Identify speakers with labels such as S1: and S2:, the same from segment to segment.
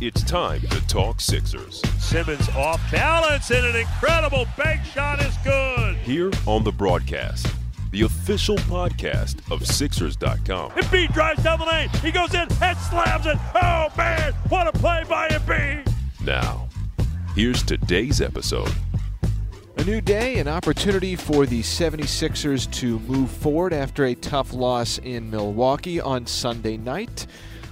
S1: It's time to talk Sixers.
S2: Simmons off balance and an incredible bank shot is good.
S1: Here on the broadcast, the official podcast of Sixers.com.
S2: Embiid drives down the lane. He goes in and slams it. Oh, man. What a play by Embiid.
S1: Now, here's today's episode.
S3: A new day, an opportunity for the 76ers to move forward after a tough loss in Milwaukee on Sunday night.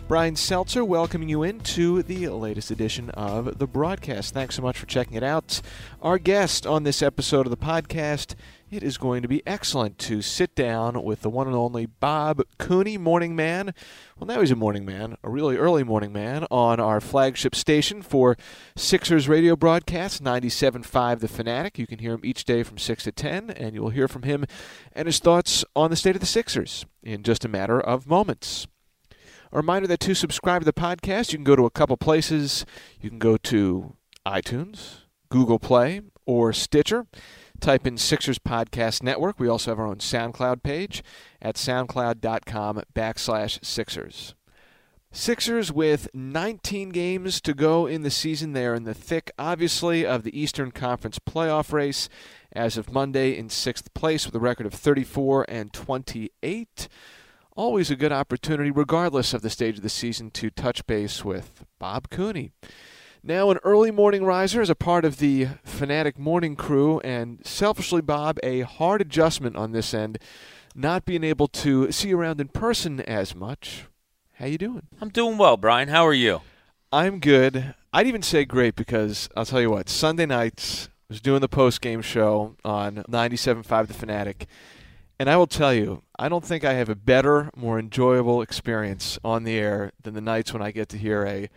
S3: Brian Seltzer welcoming you into the latest edition of the broadcast. Thanks so much for checking it out. Our guest on this episode of the podcast, it is going to be excellent to sit down with the one and only Bob Cooney, morning man. Well, now he's a morning man, a really early morning man, on our flagship station for Sixers radio broadcast, 97.5 The Fanatic. You can hear him each day from 6 to 10, and you'll hear from him and his thoughts on the state of the Sixers in just a matter of moments. A reminder that to subscribe to the podcast, you can go to a couple places. You can go to iTunes, Google Play, or Stitcher. Type in Sixers Podcast Network. We also have our own SoundCloud page at soundcloud.com backslash Sixers. Sixers with 19 games to go in the season. They are in the thick, obviously, of the Eastern Conference playoff race as of Monday in sixth place with a record of 34 and 28 always a good opportunity, regardless of the stage of the season, to touch base with Bob Cooney. Now, an early morning riser as a part of the Fanatic morning crew, and selfishly, Bob, a hard adjustment on this end, not being able to see around in person as much. How you doing?
S4: I'm doing well, Brian. How are you?
S3: I'm good. I'd even say great because I'll tell you what, Sunday nights, I was doing the post game show on 97.5 The Fanatic, and I will tell you, I don't think I have a better, more enjoyable experience on the air than the nights when I get to hear a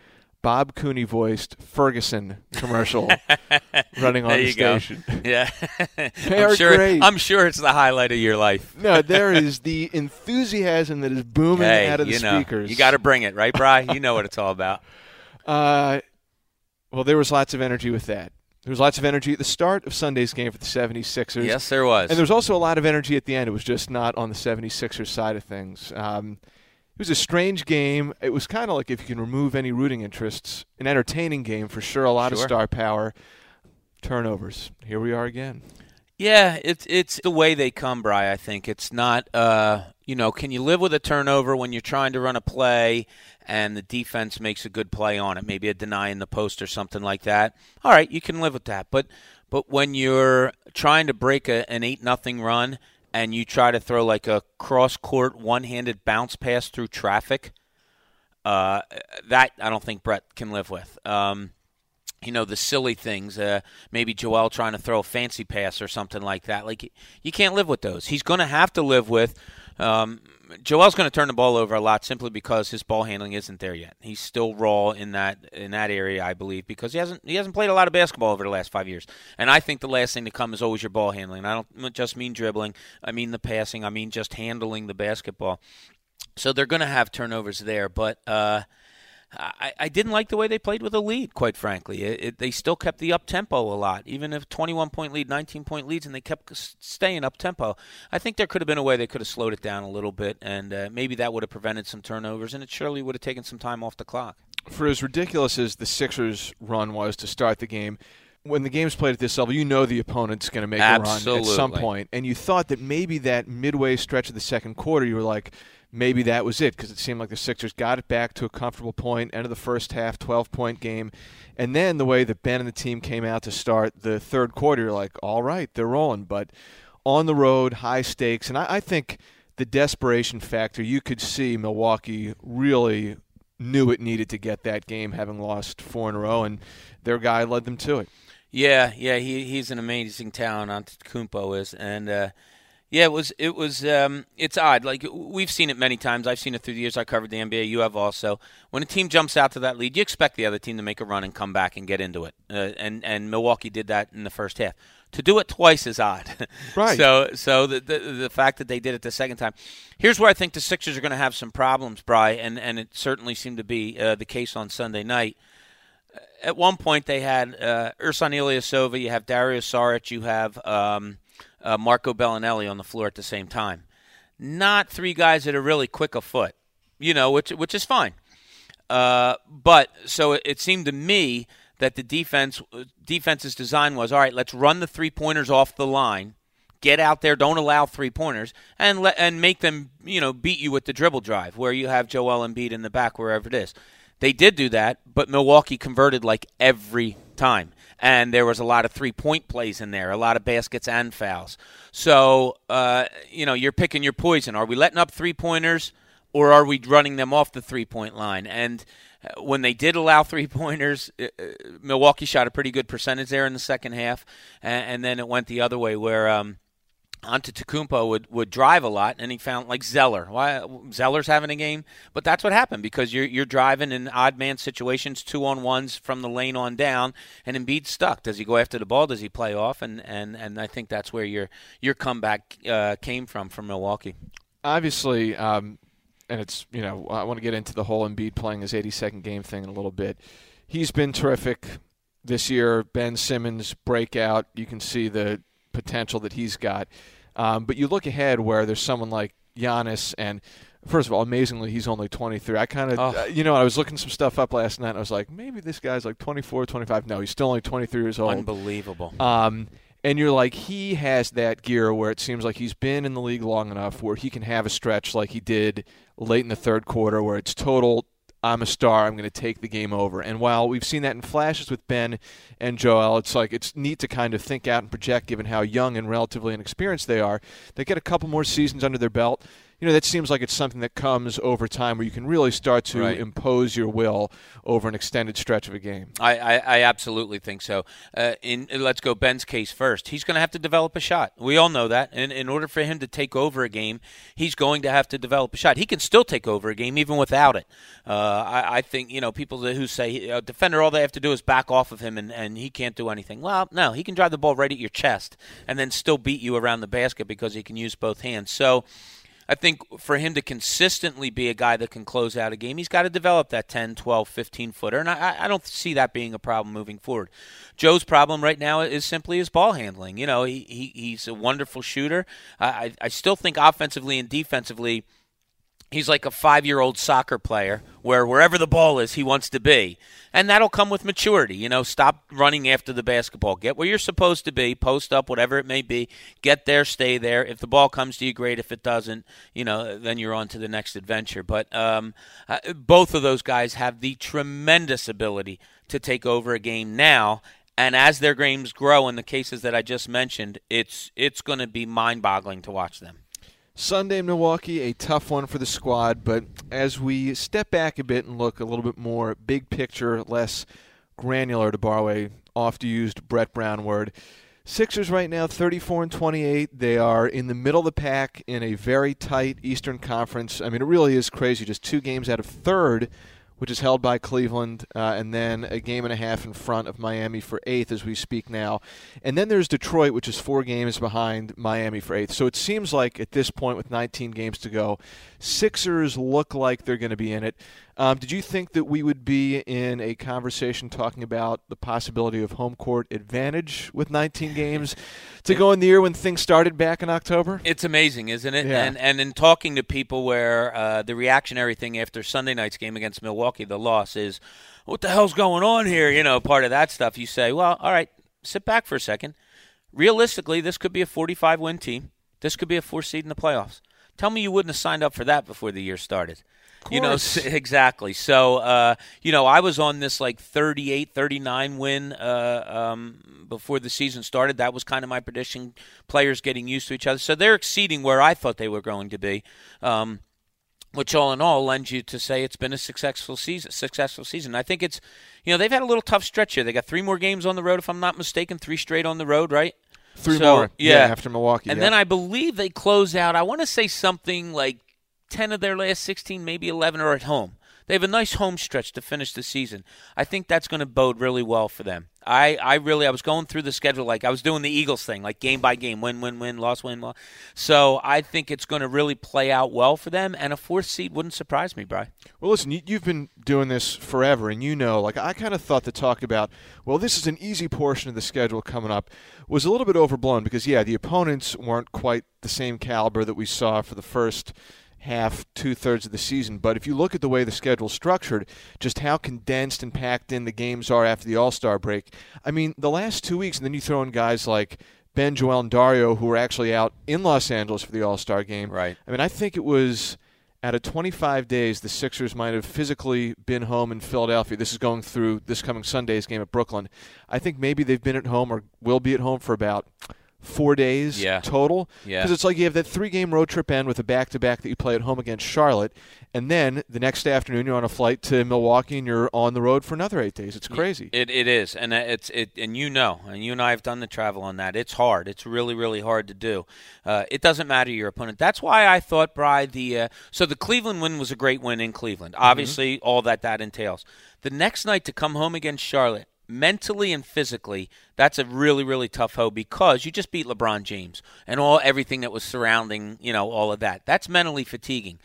S3: Bob Cooney voiced Ferguson commercial running on the station.
S4: Go. Yeah,
S3: they
S4: I'm
S3: are
S4: sure,
S3: great.
S4: I'm sure it's the highlight of your life.
S3: no, there is the enthusiasm that is booming
S4: hey,
S3: out of the
S4: know,
S3: speakers.
S4: You got to bring it, right, Bry? You know what it's all about.
S3: Uh, well, there was lots of energy with that. There was lots of energy at the start of Sunday's game for the 76ers.
S4: Yes, there was.
S3: And there was also a lot of energy at the end. It was just not on the 76ers side of things. Um, it was a strange game. It was kind of like if you can remove any rooting interests, an entertaining game for sure. A lot
S4: sure.
S3: of star power, turnovers. Here we are again.
S4: Yeah, it's it's the way they come, Bry. I think it's not. Uh, you know, can you live with a turnover when you're trying to run a play and the defense makes a good play on it, maybe a deny in the post or something like that? All right, you can live with that. But but when you're trying to break a, an eight nothing run and you try to throw like a cross court one handed bounce pass through traffic, uh, that I don't think Brett can live with. Um, you know the silly things uh, maybe joel trying to throw a fancy pass or something like that. Like you can't live with those. He's going to have to live with um, joel's going to turn the ball over a lot simply because his ball handling isn't there yet. He's still raw in that in that area i believe because he hasn't he hasn't played a lot of basketball over the last five years. And i think the last thing to come is always your ball handling. I don't just mean dribbling. I mean the passing. I mean just handling the basketball. So they're going to have turnovers there. But uh, I, I didn't like the way they played with a lead, quite frankly. It, it, they still kept the up tempo a lot, even if 21 point lead, 19 point leads, and they kept staying up tempo. I think there could have been a way they could have slowed it down a little bit, and uh, maybe that would have prevented some turnovers, and it surely would have taken some time off the clock.
S3: For as ridiculous as the Sixers' run was to start the game, when the game's played at this level, you know the opponent's going to make
S4: Absolutely.
S3: a run at some point, and you thought that maybe that midway stretch of the second quarter, you were like maybe that was it because it seemed like the Sixers got it back to a comfortable point, end of the first half, 12 point game. And then the way that Ben and the team came out to start the third quarter, you're like, all right, they're rolling. But on the road, high stakes. And I, I think the desperation factor, you could see Milwaukee really knew it needed to get that game, having lost four in a row, and their guy led them to it.
S4: Yeah, yeah, he he's an amazing talent. Antetokounmpo is, and uh, yeah, it was. It was. Um, it's odd. Like we've seen it many times. I've seen it through the years I covered the NBA. You have also. When a team jumps out to that lead, you expect the other team to make a run and come back and get into it. Uh, and and Milwaukee did that in the first half. To do it twice is odd.
S3: Right.
S4: so so the, the the fact that they did it the second time. Here's where I think the Sixers are going to have some problems, Bry, and and it certainly seemed to be uh, the case on Sunday night. At one point, they had uh, Ilyasova, you have Dario Saric, you have. Um, uh, Marco Belinelli on the floor at the same time. Not three guys that are really quick of foot, you know, which which is fine. Uh, but so it, it, seemed to me that the defense defense's design was all right. Let's run the three pointers off the line, get out there, don't allow three pointers, and let and make them you know beat you with the dribble drive where you have Joel Embiid in the back wherever it is. They did do that, but Milwaukee converted like every time and there was a lot of three point plays in there, a lot of baskets and fouls. So, uh, you know, you're picking your poison. Are we letting up three pointers or are we running them off the three point line? And uh, when they did allow three pointers, uh, uh, Milwaukee shot a pretty good percentage there in the second half, and, and then it went the other way where. Um, Antetokounmpo would, would drive a lot, and he found like Zeller. Why Zeller's having a game, but that's what happened because you're you're driving in odd man situations, two on ones from the lane on down, and Embiid stuck. Does he go after the ball? Does he play off? And and, and I think that's where your your comeback uh, came from from Milwaukee.
S3: Obviously, um, and it's you know I want to get into the whole Embiid playing his 82nd game thing in a little bit. He's been terrific this year. Ben Simmons breakout. You can see the potential that he's got. Um, but you look ahead where there's someone like Giannis, and first of all, amazingly, he's only 23. I kind of, oh. uh, you know, I was looking some stuff up last night, and I was like, maybe this guy's like 24, 25. No, he's still only 23 years old.
S4: Unbelievable.
S3: Um, and you're like, he has that gear where it seems like he's been in the league long enough where he can have a stretch like he did late in the third quarter where it's total I'm a star. I'm going to take the game over. And while we've seen that in flashes with Ben and Joel, it's like it's neat to kind of think out and project, given how young and relatively inexperienced they are. They get a couple more seasons under their belt you know that seems like it's something that comes over time where you can really start to
S4: right.
S3: impose your will over an extended stretch of a game.
S4: I, I, I absolutely think so. Uh, in let's go Ben's case first. He's going to have to develop a shot. We all know that. And in order for him to take over a game, he's going to have to develop a shot. He can still take over a game even without it. Uh, I, I, think you know people who say a defender all they have to do is back off of him and, and he can't do anything. Well, no, he can drive the ball right at your chest and then still beat you around the basket because he can use both hands. So. I think for him to consistently be a guy that can close out a game, he's got to develop that 10, 12, 15 footer. And I, I don't see that being a problem moving forward. Joe's problem right now is simply his ball handling. You know, he, he he's a wonderful shooter. I, I still think offensively and defensively – he's like a five year old soccer player where wherever the ball is, he wants to be. And that'll come with maturity. You know, stop running after the basketball. Get where you're supposed to be, post up, whatever it may be. Get there, stay there. If the ball comes to you, great. If it doesn't, you know, then you're on to the next adventure. But um, uh, both of those guys have the tremendous ability to take over a game now. And as their games grow, in the cases that I just mentioned, it's it's going to be mind-boggling to watch them.
S3: Sunday, in Milwaukee, a tough one for the squad, but as we step back a bit and look a little bit more big picture, less granular, to borrow a oft used Brett Brown word, Sixers right now 34 and 28. They are in the middle of the pack in a very tight Eastern Conference. I mean, it really is crazy. Just two games out of third which is held by Cleveland, uh, and then a game and a half in front of Miami for eighth as we speak now. And then there's Detroit, which is four games behind Miami for eighth. So it seems like at this point, with 19 games to go, Sixers look like they're going to be in it. Um, did you think that we would be in a conversation talking about the possibility of home court advantage with 19 games to go in the year when things started back in October?
S4: It's amazing, isn't it?
S3: Yeah.
S4: And and in talking to people where uh, the reactionary thing after Sunday night's game against Milwaukee, the loss is, what the hell's going on here? You know, part of that stuff. You say, well, all right, sit back for a second. Realistically, this could be a 45 win team. This could be a four seed in the playoffs. Tell me you wouldn't have signed up for that before the year started. You know exactly. So uh, you know, I was on this like 38, 39 win uh, um, before the season started. That was kind of my prediction. Players getting used to each other, so they're exceeding where I thought they were going to be. Um, which all in all lends you to say it's been a successful season. Successful season. I think it's, you know, they've had a little tough stretch here. They got three more games on the road, if I'm not mistaken, three straight on the road, right?
S3: Three
S4: So,
S3: more,
S4: yeah.
S3: after Milwaukee.
S4: And
S3: yeah.
S4: then I believe they close out. I want to say something like ten of their last sixteen, maybe eleven, are at home. They have a nice home stretch to finish the season. I think that's going to bode really well for them. I, I really I was going through the schedule like I was doing the Eagles thing, like game by game, win, win, win, loss, win, loss. So I think it's going to really play out well for them, and a fourth seed wouldn't surprise me, Bry.
S3: Well, listen, you, you've been doing this forever, and you know, like I kind of thought the talk about, well, this is an easy portion of the schedule coming up, was a little bit overblown because, yeah, the opponents weren't quite the same caliber that we saw for the first half, two thirds of the season. But if you look at the way the schedule's structured, just how condensed and packed in the games are after the All Star break, I mean, the last two weeks, and then you throw in guys like Ben, Joel, and Dario, who were actually out in Los Angeles for the All Star game.
S4: Right.
S3: I mean, I think it was out of 25 days, the Sixers might have physically been home in Philadelphia. This is going through this coming Sunday's game at Brooklyn. I think maybe they've been at home or will be at home for about four days
S4: Yeah.
S3: total.
S4: Yeah.
S3: Because it's like you have that three game road trip end with a back to back that you play at home against Charlotte. And then the next afternoon, you're on a flight to Milwaukee and you're on the road for another eight days. It's crazy.
S4: It it is, and it's it, and you know, and you and I have done the travel on that. It's hard. It's really really hard to do. Uh, it doesn't matter your opponent. That's why I thought, Bry, the uh, so the Cleveland win was a great win in Cleveland. Obviously, all that that entails. The next night to come home against Charlotte, mentally and physically, that's a really really tough hoe because you just beat LeBron James and all everything that was surrounding you know all of that. That's mentally fatiguing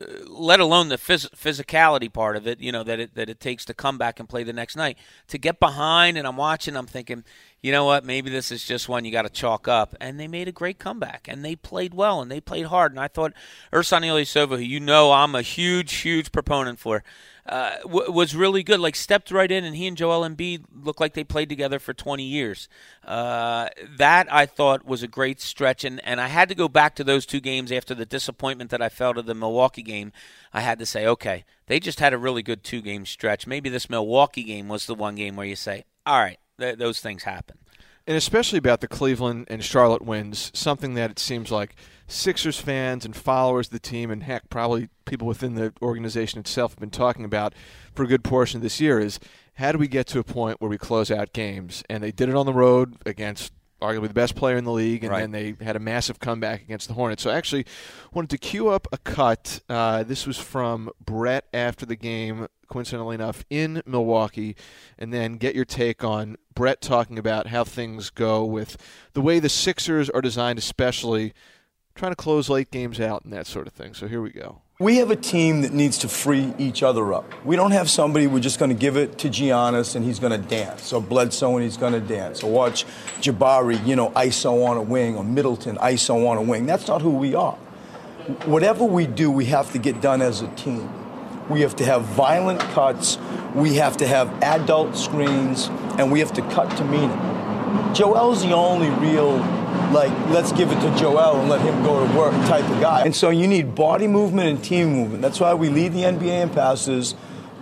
S4: uh, let alone the phys- physicality part of it, you know, that it that it takes to come back and play the next night. To get behind and I'm watching, I'm thinking, you know what, maybe this is just one you got to chalk up. And they made a great comeback and they played well and they played hard. And I thought Ersan Ilyasova, who you know I'm a huge, huge proponent for, uh, w- was really good. Like stepped right in, and he and Joel Embiid looked like they played together for 20 years. Uh, that I thought was a great stretch, and, and I had to go back to those two games after the disappointment that I felt of the Milwaukee game. I had to say, okay, they just had a really good two game stretch. Maybe this Milwaukee game was the one game where you say, all right, th- those things happen.
S3: and especially about the Cleveland and Charlotte wins, something that it seems like Sixers fans and followers of the team, and heck, probably people within the organization itself have been talking about for a good portion of this year is how do we get to a point where we close out games? And they did it on the road against arguably the best player in the league, and
S4: Right.
S3: then they had a massive comeback against the Hornets. So I actually wanted to cue up a cut. Uh, this was from Brett after the game, coincidentally enough, in Milwaukee, and then get your take on Brett talking about how things go with the way the Sixers are designed, especially trying to close late games out and that sort of thing. So here we go.
S5: We have a team that needs to free each other up. We don't have somebody we're just going to give it to Giannis and he's going to dance, or Bledsoe and he's going to dance, or watch Jabari, you know, ISO on a wing, or Middleton ISO on a wing. That's not who we are. Whatever we do, we have to get done as a team. We have to have violent cuts, we have to have adult screens, and we have to cut to meaning. Joel's the only real, like, let's give it to Joel and let him go to work type of guy. And so you need body movement and team movement. That's why we lead the NBA in passes.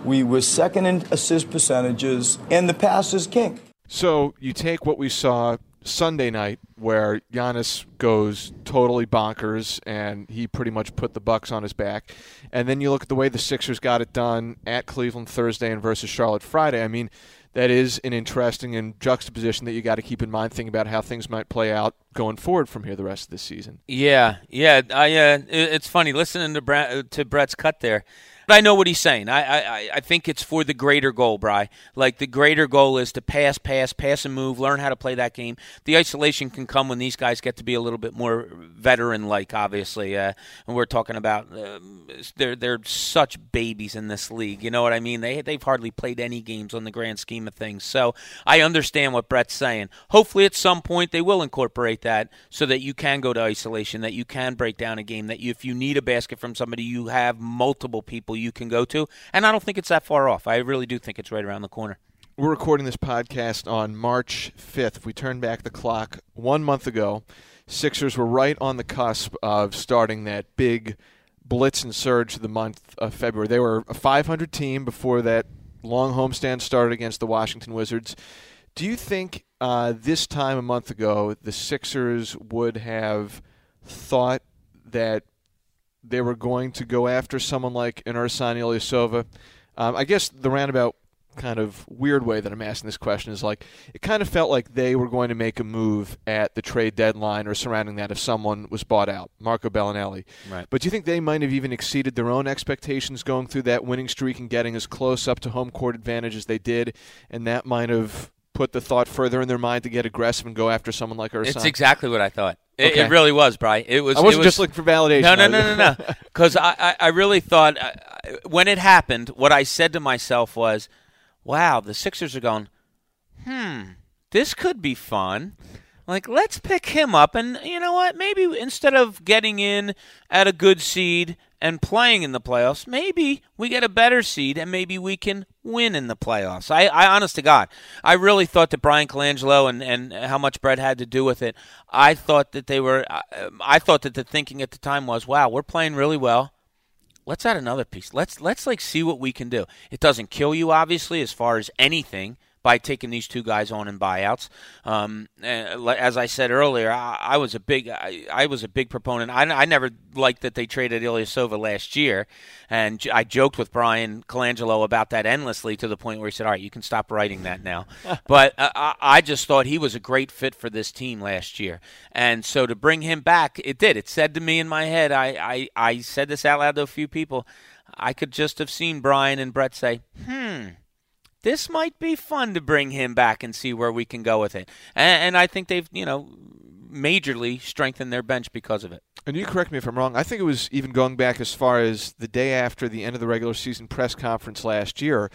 S5: We were second in assist percentages, and the pass is king.
S3: So you take what we saw Sunday night, where Giannis goes totally bonkers, and he pretty much put the Bucks on his back, and then you look at the way the Sixers got it done at Cleveland Thursday and versus Charlotte Friday. I mean, that is an interesting and juxtaposition that you got to keep in mind, thinking about how things might play out going forward from here the rest of the season.
S4: Yeah, yeah. I uh, it's funny listening to Brett, to Brett's cut there. But I know what he's saying. I, I, I think it's for the greater goal, Bry. Like the greater goal is to pass, pass, pass and move, learn how to play that game. The isolation can come when these guys get to be a little bit more veteran-like, obviously. Uh, and we're talking about um, they're they're such babies in this league. You know what I mean? They they've hardly played any games on the grand scheme of things. So I understand what Brett's saying. Hopefully, at some point they will incorporate that so that you can go to isolation, that you can break down a game, that you, if you need a basket from somebody, you have multiple people you can go to. And I don't think it's that far off. I really do think it's right around the corner.
S3: We're recording this podcast on March 5th. If we turn back the clock one month ago, Sixers were right on the cusp of starting that big blitz and surge the month of February. They were a 500 team before that long homestand started against the Washington Wizards. Do you think uh, this time a month ago the Sixers would have thought that they were going to go after someone like an Ersan Ilyasova? Um, I guess the roundabout kind of weird way that I'm asking this question is like it kind of felt like they were going to make a move at the trade deadline or surrounding that if someone was bought out, Marco Belinelli.
S4: Right.
S3: But do you think they might have even exceeded their own expectations going through that winning streak and getting as close up to home court advantage as they did, and that might have put the thought further in their mind to get aggressive and go after someone like Ersan?
S4: It's exactly what I thought. It,
S3: Okay.
S4: it really was, Bry. It was.
S3: I wasn't
S4: it was,
S3: just looking for validation.
S4: No, no,
S3: I-
S4: no, no, no. Because I, I, I really thought uh, when it happened, what I said to myself was, "Wow, the Sixers are going. Hmm, this could be fun. Like, let's pick him up, and you know what? Maybe instead of getting in at a good seed and playing in the playoffs, maybe we get a better seed, and maybe we can win in the playoffs. I, I honest to God, I really thought that Brian Colangelo and and how much Brett had to do with it. I thought that they were. I, I thought that the thinking at the time was, wow, we're playing really well let's add another piece. Let's let's like see what we can do. It doesn't kill you, obviously, as far as anything by taking these two guys on in buyouts. Um, as I said earlier, I, I was a big I, I was a big proponent. I, I never liked that they traded Ilyasova last year, and j- I joked with Brian Colangelo about that endlessly to the point where he said, "All right, you can stop writing that now." but uh, I, I just thought he was a great fit for this team last year, and so to bring him back, it did. It said to me in my head, I I, I said this out loud to a few people. I could just have seen Brian and Brett say, "Hmm." This might be fun to bring him back and see where we can go with it. And, and I think they've, you know, majorly strengthened their bench because of it.
S3: And you correct me if I'm wrong. I think it was even going back as far as the day after the end of the regular season press conference last year,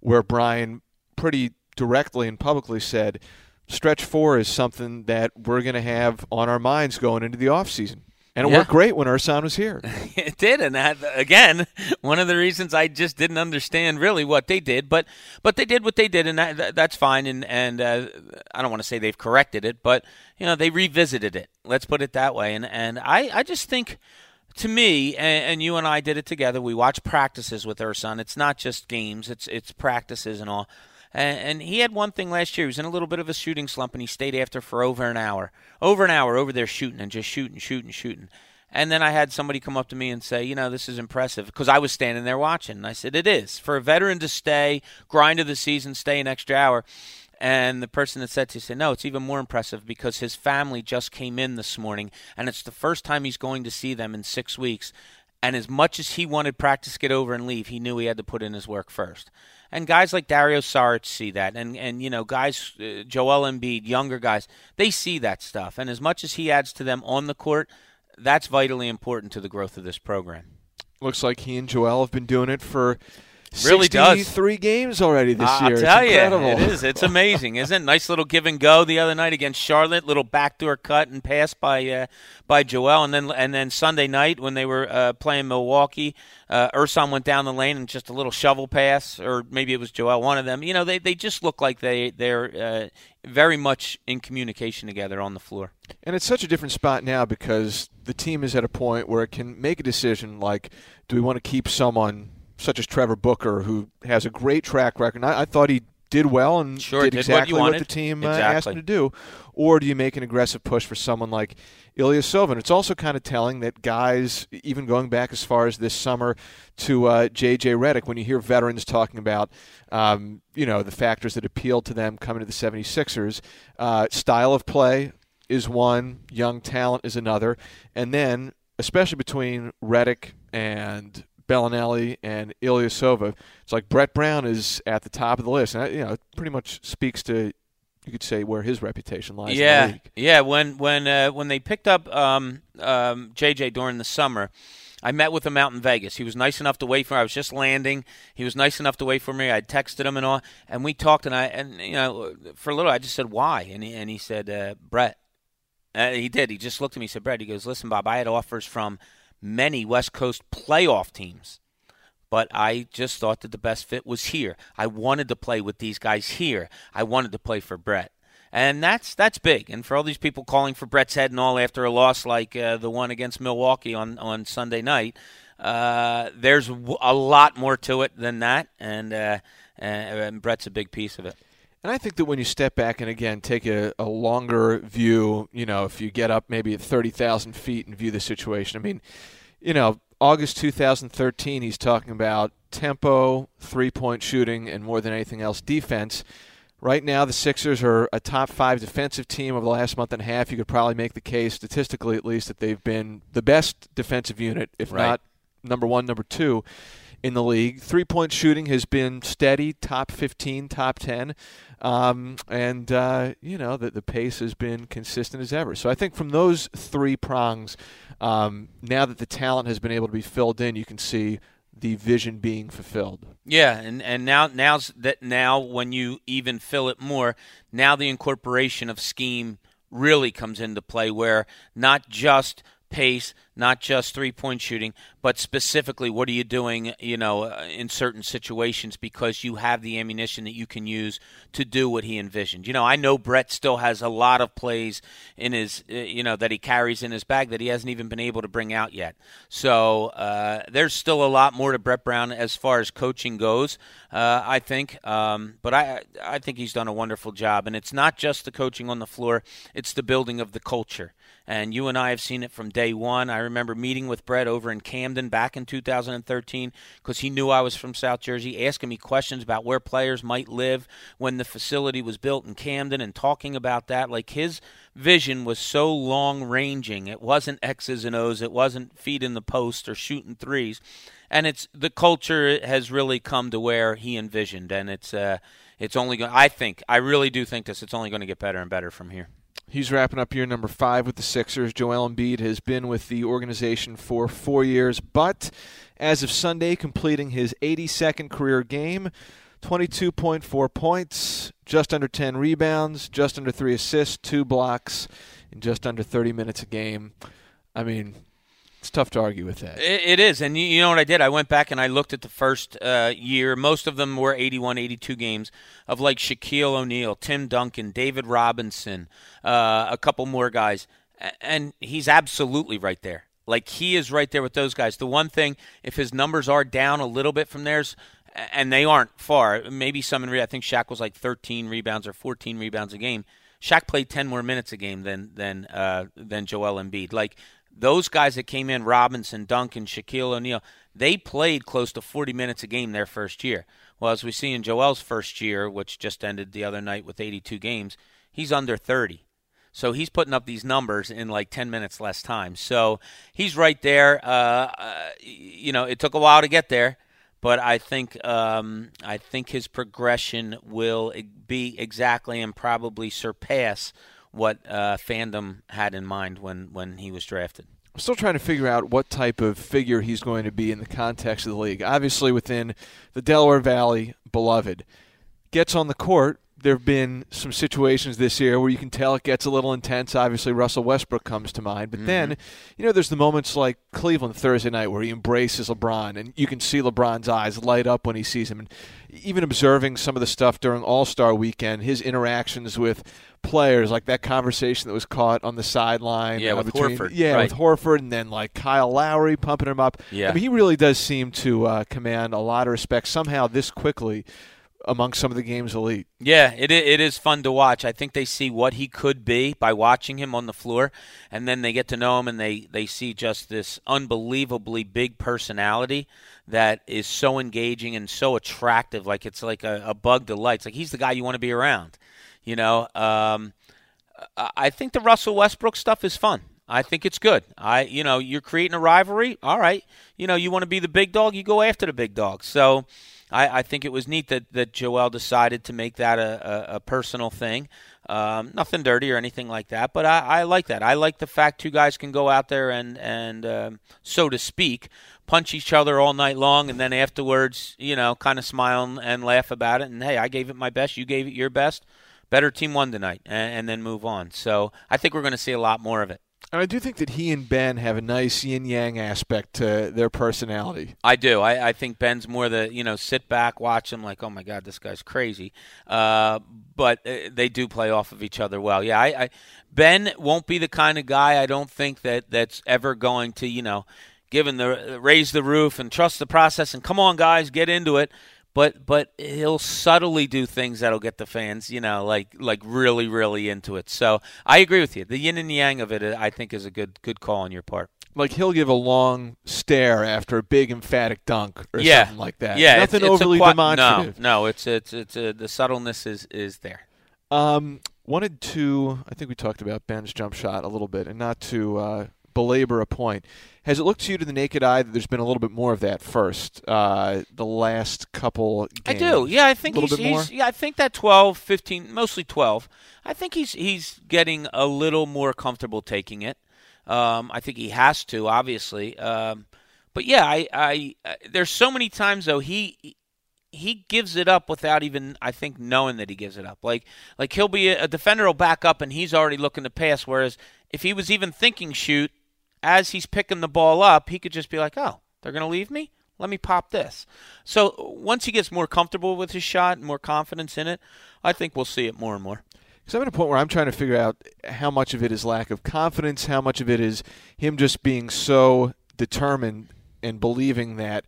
S3: where Brian pretty directly and publicly said, "Stretch four is something that we're going to have on our minds going into the off season." And it
S4: Yeah.
S3: worked great when Ersan was here.
S4: it did, and that again, one of the reasons I just didn't understand really what they did, but but they did what they did, and that, that- that's fine. And and uh, I don't want to say they've corrected it, but you know they revisited it. Let's put it that way. And and I I just think. To me, and, and you and I did it together. We watched practices with Ersan. It's not just games; it's it's practices and all. And, he had one thing last year. He was in a little bit of a shooting slump, and he stayed after for over an hour, over an hour over there shooting and just shooting, shooting, shooting. And then I had somebody come up to me and say, you know, this is impressive because I was standing there watching. And I said, it is for a veteran to stay, grind of the season, stay an extra hour. And the person that said to you said, no, it's even more impressive because his family just came in this morning, and it's the first time he's going to see them in six weeks. And as much as he wanted practice get over and leave, he knew he had to put in his work first. And guys like Dario Saric see that, and and you know guys, uh, Joel Embiid, younger guys, they see that stuff. And as much as he adds to them on the court, that's vitally important to the growth of this program.
S3: Looks like he and Joel have been doing it for
S4: Really does.
S3: 63 games already this
S4: I'll
S3: year.
S4: tell
S3: it's
S4: you, it is. It's amazing, isn't it? Nice little give and go the other night against Charlotte. Little backdoor cut and pass by uh, by Joel, and then and then Sunday night when they were uh, playing Milwaukee, uh, Ersan went down the lane and just a little shovel pass, or maybe it was Joel, one of them. You know, they they just look like they they're uh, very much in communication together on the floor.
S3: And it's such a different spot now because the team is at a point where it can make a decision like, do we want to keep someone such as Trevor Booker, who has a great track record? And I, I thought he did well and
S4: Sure,
S3: did
S4: did what
S3: exactly
S4: you
S3: what, the team uh, asked him to do. Or do you make an aggressive push for someone like Ilyasova? And it's also kind of telling that guys, even going back as far as this summer to uh, J.J. Redick, when you hear veterans talking about, um, you know, the factors that appeal to them coming to the 76ers, uh, style of play is one, young talent is another, and then especially between Redick and Belinelli, and Ilyasova. It's like Brett Brown is at the top of the list, and you know, it pretty much speaks to you could say where his reputation lies.
S4: Yeah, yeah. When when uh, when they picked up um, um, JJ during the summer, I met with him out in Vegas. He was nice enough to wait for. me. I was just landing. He was nice enough to wait for me. I texted him and all, and we talked. And I and you know for a little, I just said why, and he and he said uh, Brett. Uh, he did. He just looked at me. and Said Brett. He goes, listen, Bob. I had offers from many West Coast playoff teams but I just thought that the best fit was here. I wanted to play with these guys here. I wanted to play for Brett. And that's that's big. And for all these people calling for Brett's head and all after a loss like uh, the one against Milwaukee on, on Sunday night, uh, there's a lot more to it than that. And, uh, and Brett's a big piece of it.
S3: And I think that when you step back and again take a, a longer view, you know, if you get up maybe at 30,000 feet and view the situation, I mean, you know, August 2013, he's talking about tempo, three point shooting, and more than anything else, defense. Right now, the Sixers are a top five defensive team over the last month and a half. You could probably make the case, statistically at least, that they've been the best defensive unit, if right. not number one, number two in the league. Three point shooting has been steady, top 15, top 10. Um, and, uh, you know, the, the pace has been consistent as ever. So I think from those three prongs, um, now that the talent has been able to be filled in, you can see the vision being fulfilled.
S4: Yeah, and and now now's that now when you even fill it more, now the incorporation of scheme really comes into play where not just pace, not just three point shooting, but specifically what are you doing, you know, uh, in certain situations because you have the ammunition that you can use to do what he envisioned. You know, I know Brett still has a lot of plays in his, uh, you know, that he carries in his bag that he hasn't even been able to bring out yet. So uh, there's still a lot more to Brett Brown as far as coaching goes. Uh, I think, um, but I I think he's done a wonderful job, and it's not just the coaching on the floor; it's the building of the culture. And you and I have seen it from day one. I remember meeting with Brett over in Camden back in 2013 because he knew I was from South Jersey, asking me questions about where players might live when the facility was built in Camden and talking about that. Like his vision was so long ranging. It wasn't X's and O's, it wasn't feet in the post or shooting threes. And it's the culture has really come to where he envisioned, and it's uh, it's only going. I think I really do think this. It's only going to get better and better from here.
S3: He's wrapping up year number five with the Sixers. Joel Embiid has been with the organization for four years, but as of Sunday, completing his 82nd career game, 22.4 points, just under 10 rebounds, just under three assists, two blocks, in just under 30 minutes a game. I mean, it's tough to argue with that.
S4: it, it is. And you, you, know what I did? I went back and I looked at the first uh, year. Most of them were 81, 82 games of like Shaquille O'Neal, Tim Duncan, David Robinson, uh, a couple more guys. And he's absolutely right there. Like he is right there with those guys. The one thing, if his numbers are down a little bit from theirs, and they aren't far, maybe some in re- I think Shaq was like 13 rebounds or 14 rebounds a game. Shaq played 10 more minutes a game than than uh, than Joel Embiid. Like those guys that came in, Robinson, Duncan, Shaquille O'Neal, they played close to 40 minutes a game their first year. Well, as we see in Joel's first year, which just ended the other night with 82 games, he's under 30. So he's putting up these numbers in like 10 minutes less time. So he's right there. Uh, uh, you know, it took a while to get there, but I think um, I think his progression will be exactly and probably surpass what uh, fandom had in mind when, when he was drafted.
S3: I'm still trying to figure out what type of figure he's going to be in the context of the league. Obviously, within the Delaware Valley, beloved, gets on the court. There have been some situations this year where you can tell it gets a little intense. Obviously, Russell Westbrook comes to mind. But mm-hmm. then, you know, there's the moments like Cleveland Thursday night where he embraces LeBron, and you can see LeBron's eyes light up when he sees him. And even observing some of the stuff during All Star weekend, his interactions with players, like that conversation that was caught on the sideline.
S4: Yeah,
S3: uh,
S4: with
S3: between,
S4: Horford.
S3: Yeah,
S4: right.
S3: with Horford, and then like Kyle Lowry pumping him up.
S4: Yeah,
S3: I mean, he really does seem to uh, command a lot of respect somehow this quickly among some of the game's elite.
S4: Yeah, it it is fun to watch. I think they see what he could be by watching him on the floor, and then they get to know him, and they they see just this unbelievably big personality that is so engaging and so attractive. Like it's like a, a bug delights. Like he's the guy you want to be around. You know, um, I think the Russell Westbrook stuff is fun. I think it's good. I, you know, you're creating a rivalry. All right, you know, you want to be the big dog, you go after the big dog. So, I, I think it was neat that that Joel decided to make that a, a, a personal thing. Um, nothing dirty or anything like that, but I, I, like that. I like the fact two guys can go out there and and um, so to speak, punch each other all night long, and then afterwards, you know, kind of smile and laugh about it. And hey, I gave it my best. You gave it your best. Better team won tonight, and, and then move on. So I think we're going to see a lot more of it.
S3: And I do think that he and Ben have a nice yin yang aspect to their personality.
S4: I do. I, I think Ben's more the you know sit back, watch him like, oh my god, this guy's crazy. Uh, but uh, they do play off of each other well. Yeah, I, I Ben won't be the kind of guy I don't think that that's ever going to you know given the raise the roof and trust the process and come on guys get into it but but he'll subtly do things that'll get the fans, you know, like like really really into it. So I agree with you. The yin and yang of it, I think, is a good good call on your part.
S3: Like he'll give a long stare after a big emphatic dunk or
S4: yeah.
S3: something like that.
S4: Yeah,
S3: nothing
S4: it's, it's
S3: overly
S4: qu-
S3: demonstrative.
S4: No, no, it's it's it's uh, the subtleness is is there.
S3: Um, wanted to. I think we talked about Ben's jump shot a little bit, and not to uh, belabor a point. Has it looked to you to the naked eye that there's been a little bit more of that first, uh, the last couple games?
S4: I do. Yeah, I think he's,
S3: bit more.
S4: he's yeah, I think that 12, 15, mostly 12. I think he's he's getting a little more comfortable taking it. Um, I think he has to, obviously. Um, but yeah, I, I, I there's so many times though he he gives it up without even I think knowing that he gives it up. Like like he'll be a, a defender will back up and he's already looking to pass. Whereas if he was even thinking shoot, as he's picking the ball up, he could just be like, "Oh, they're going to leave me. Let me pop this." So once he gets more comfortable with his shot and more confidence in it, I think we'll see it more and more.
S3: Because I'm at a point where I'm trying to figure out how much of it is lack of confidence, how much of it is him just being so determined and believing that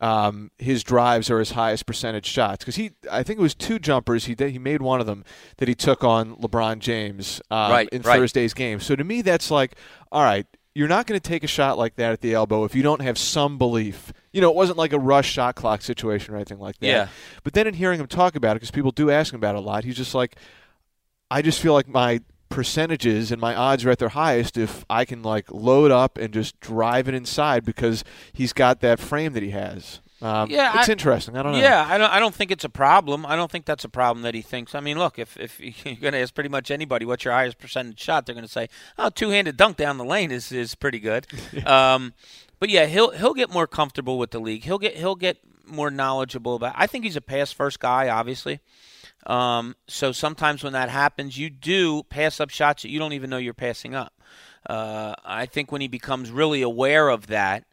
S3: um, his drives are his highest percentage shots. Because he, I think it was two jumpers. He did, he made one of them that he took on LeBron James um,
S4: Right,
S3: in
S4: right.
S3: Thursday's game. So to me, that's like, all right, you're not going to take a shot like that at the elbow if you don't have some belief. You know, it wasn't like a rush shot clock situation or anything like that.
S4: Yeah.
S3: But then in hearing him talk about it, because people do ask him about it a lot, he's just like, I just feel like my percentages and my odds are at their highest if I can like load up and just drive it inside because he's got that frame that he has. Um,
S4: Yeah,
S3: it's
S4: I-
S3: interesting. I don't know.
S4: Yeah, I don't. I don't think it's a problem. I don't think that's a problem that he thinks. I mean, look, if if you're going to ask pretty much anybody what's your highest percentage shot, they're going to say, "Oh, two-handed dunk down the lane is is pretty good." um, but yeah, he'll he'll get more comfortable with the league. He'll get he'll get more knowledgeable about. I think he's a pass-first guy, obviously. Um, so sometimes when that happens, you do pass up shots that you don't even know you're passing up. Uh, I think when he becomes really aware of that,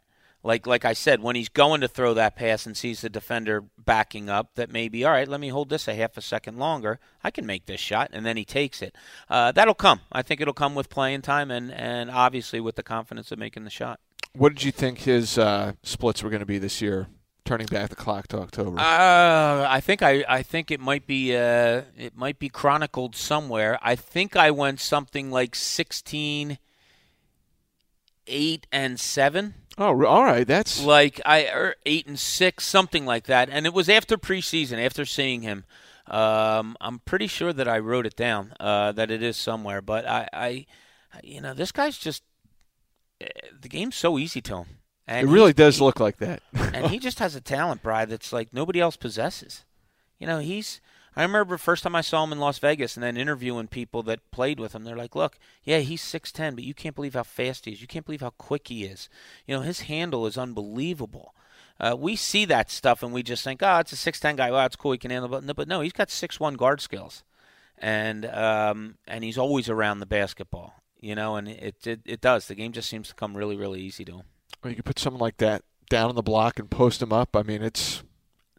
S4: like like I said, when he's going to throw that pass and sees the defender backing up, that maybe all right, let me hold this a half a second longer. I can make this shot, and then he takes it. Uh, that'll come. I think it'll come with playing time and and obviously with the confidence of making the shot.
S3: What did you think his uh, splits were going to be this year? Turning back the clock to October.
S4: Uh, I think I, I think it might be uh, it might be chronicled somewhere. I think I went something like 16 8 and 7
S3: oh, all right. That's
S4: like I or 8 and 6 something like that and it was after preseason after seeing him um, I'm pretty sure that I wrote it down uh, that it is somewhere but I, I you know this guy's just eh, the game's so easy to him
S3: it really does
S4: he-
S3: look like that.
S4: and he just has a talent, Bry, that's like nobody else possesses. You know, he's. I remember first time I saw him in Las Vegas, and then interviewing people that played with him. They're like, "Look, yeah, he's six ten, but you can't believe how fast he is. You can't believe how quick he is. You know, his handle is unbelievable." Uh, we see that stuff, and we just think, "Oh, it's a six ten guy. Wow, it's cool. He can handle." But but no, he's got six one guard skills, and um, and he's always around the basketball. You know, and it, it it does. The game just seems to come really really easy to him.
S3: Or you could put someone like that down on the block and post him up. I mean, it's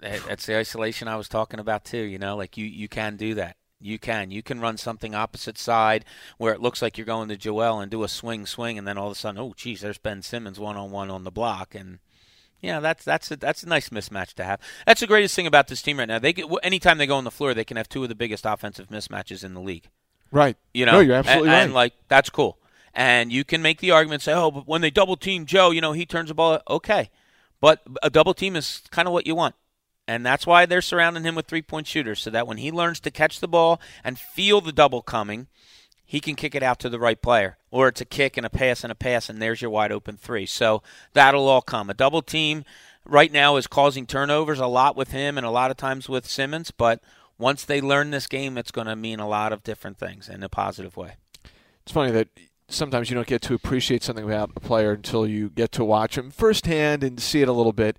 S4: That's the isolation I was talking about too. You know, like you you can do that. You can you can run something opposite side where it looks like you're going to Joel and do a swing swing, and then all of a sudden, oh, geez, there's Ben Simmons one on one on the block, and yeah, that's that's a, that's a nice mismatch to have. That's the greatest thing about this team right now. They get, anytime they go on the floor, they can have two of the biggest offensive mismatches in the league.
S3: right.
S4: You know,
S3: no, you're absolutely
S4: and,
S3: right.
S4: and like that's cool. And you can make the argument, say, oh, but when they double team Joe, you know, he turns the ball. Okay, but a double team is kind of what you want, and that's why they're surrounding him with three point shooters, so that when he learns to catch the ball and feel the double coming, he can kick it out to the right player, or it's a kick and a pass and a pass, and there's your wide open three. So that'll all come. A double team right now is causing turnovers a lot with him and a lot of times with Simmons, but once they learn this game, it's going to mean a lot of different things in a positive way.
S3: It's funny that sometimes you don't get to appreciate something about a player until you get to watch him firsthand and see it a little bit.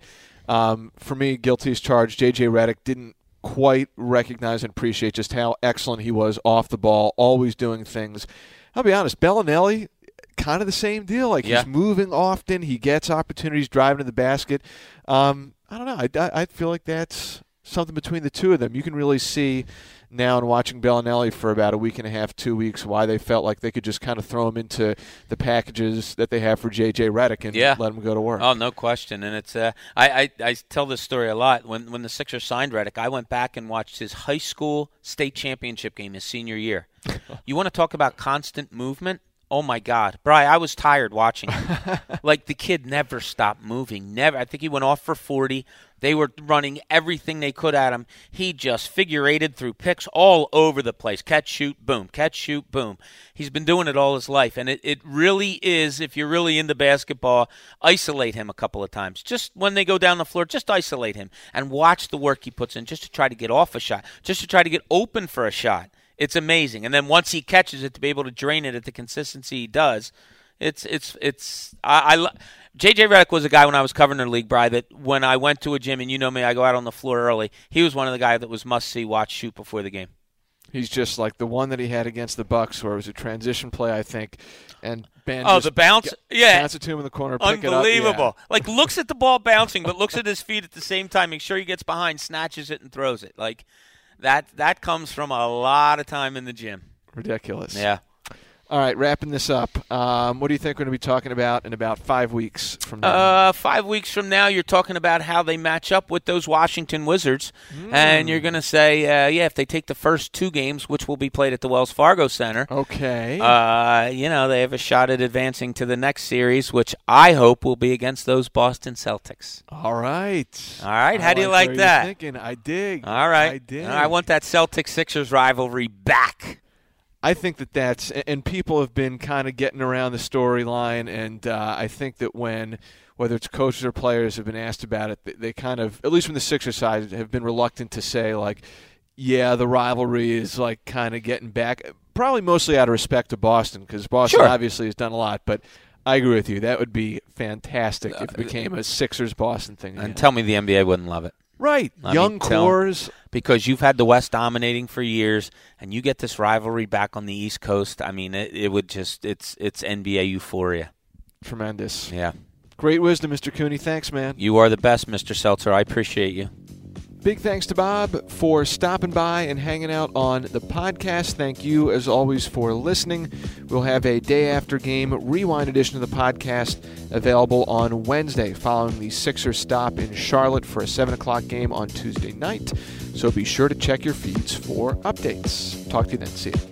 S3: Um, for me, guilty as charged. J.J. Redick didn't quite recognize and appreciate just how excellent he was off the ball, always doing things. I'll be honest, Belinelli, kind of the same deal. Like
S4: yeah.
S3: he's moving often, he gets opportunities driving to the basket. Um, I don't know. I, I, I feel like that's something between the two of them. You can really see now and watching Belinelli for about a week and a half, two weeks, why they felt like they could just kind of throw him into the packages that they have for J.J. Redick and
S4: yeah.
S3: let him go to work.
S4: Oh, no question. And it's uh, I, I, I tell this story a lot. When when the Sixers signed Redick, I went back and watched his high school state championship game his senior year. you want to talk about constant movement? Oh my God, Bry, I was tired watching. Him. Like the kid never stopped moving. Never. I think he went off for forty. They were running everything they could at him. He just figure eighted through picks all over the place. Catch, shoot, boom. Catch, shoot, boom. He's been doing it all his life. And it, it really is, if you're really into basketball, isolate him a couple of times. Just when they go down the floor, just isolate him and watch the work he puts in just to try to get off a shot, just to try to get open for a shot. It's amazing. And then once he catches it, to be able to drain it at the consistency he does, it's it's it's I, I JJ Redick was a guy when I was covering the league, Bry, that when I went to a gym, and you know me, I go out on the floor early. He was one of the guys that was must see watch shoot before the game.
S3: He's just like the one that he had against the Bucks, where it was a transition play, I think, and Ben.
S4: Oh, the bounce! Yeah,
S3: bounce it to him in the corner.
S4: Unbelievable!
S3: Yeah.
S4: Like looks at the ball bouncing, but looks at his feet at the same time. Make sure he gets behind, snatches it, and throws it. Like that. That comes from a lot of time in the gym.
S3: Ridiculous.
S4: Yeah.
S3: All right, wrapping this up. Um, what do you think we're going to be talking about in about five weeks from now?
S4: Uh, five weeks from now, you're talking about how they match up with those Washington Wizards, mm. and you're going to say, uh, yeah, if they take the first two games, which will be played at the Wells Fargo Center,
S3: okay,
S4: uh, you know they have a shot at advancing to the next series, which I hope will be against those Boston Celtics.
S3: All right,
S4: all right. How
S3: I
S4: do you
S3: like,
S4: like that?
S3: Thinking, I dig.
S4: All right,
S3: I dig.
S4: I want that Celtics Sixers rivalry back.
S3: I think that that's and people have been kind of getting around the storyline, and uh, I think that when whether it's coaches or players have been asked about it, they, they kind of at least from the Sixers side have been reluctant to say like, yeah, the rivalry is like kind of getting back. Probably mostly out of respect to Boston because Boston
S4: sure.
S3: obviously has done a lot, but. I agree with you. That would be fantastic if it became a Sixers Boston thing.
S4: And tell me the NBA wouldn't love it.
S3: Right.
S4: I
S3: Young
S4: mean,
S3: cores.
S4: because you've had the West dominating for years, and you get this rivalry back on the East Coast. I mean, it, it would just it's it's NBA euphoria.
S3: Tremendous.
S4: Yeah,
S3: Great wisdom, Mr. Cooney. Thanks, man.
S4: you are the best, Mr. Seltzer. I appreciate you.
S3: Big thanks to Bob for stopping by and hanging out on the podcast. Thank you, as always, for listening. We'll have a day after game rewind edition of the podcast available on Wednesday, following the Sixers stop in Charlotte for a 7 o'clock game on Tuesday night. So be sure to check your feeds for updates. Talk to you then. See you.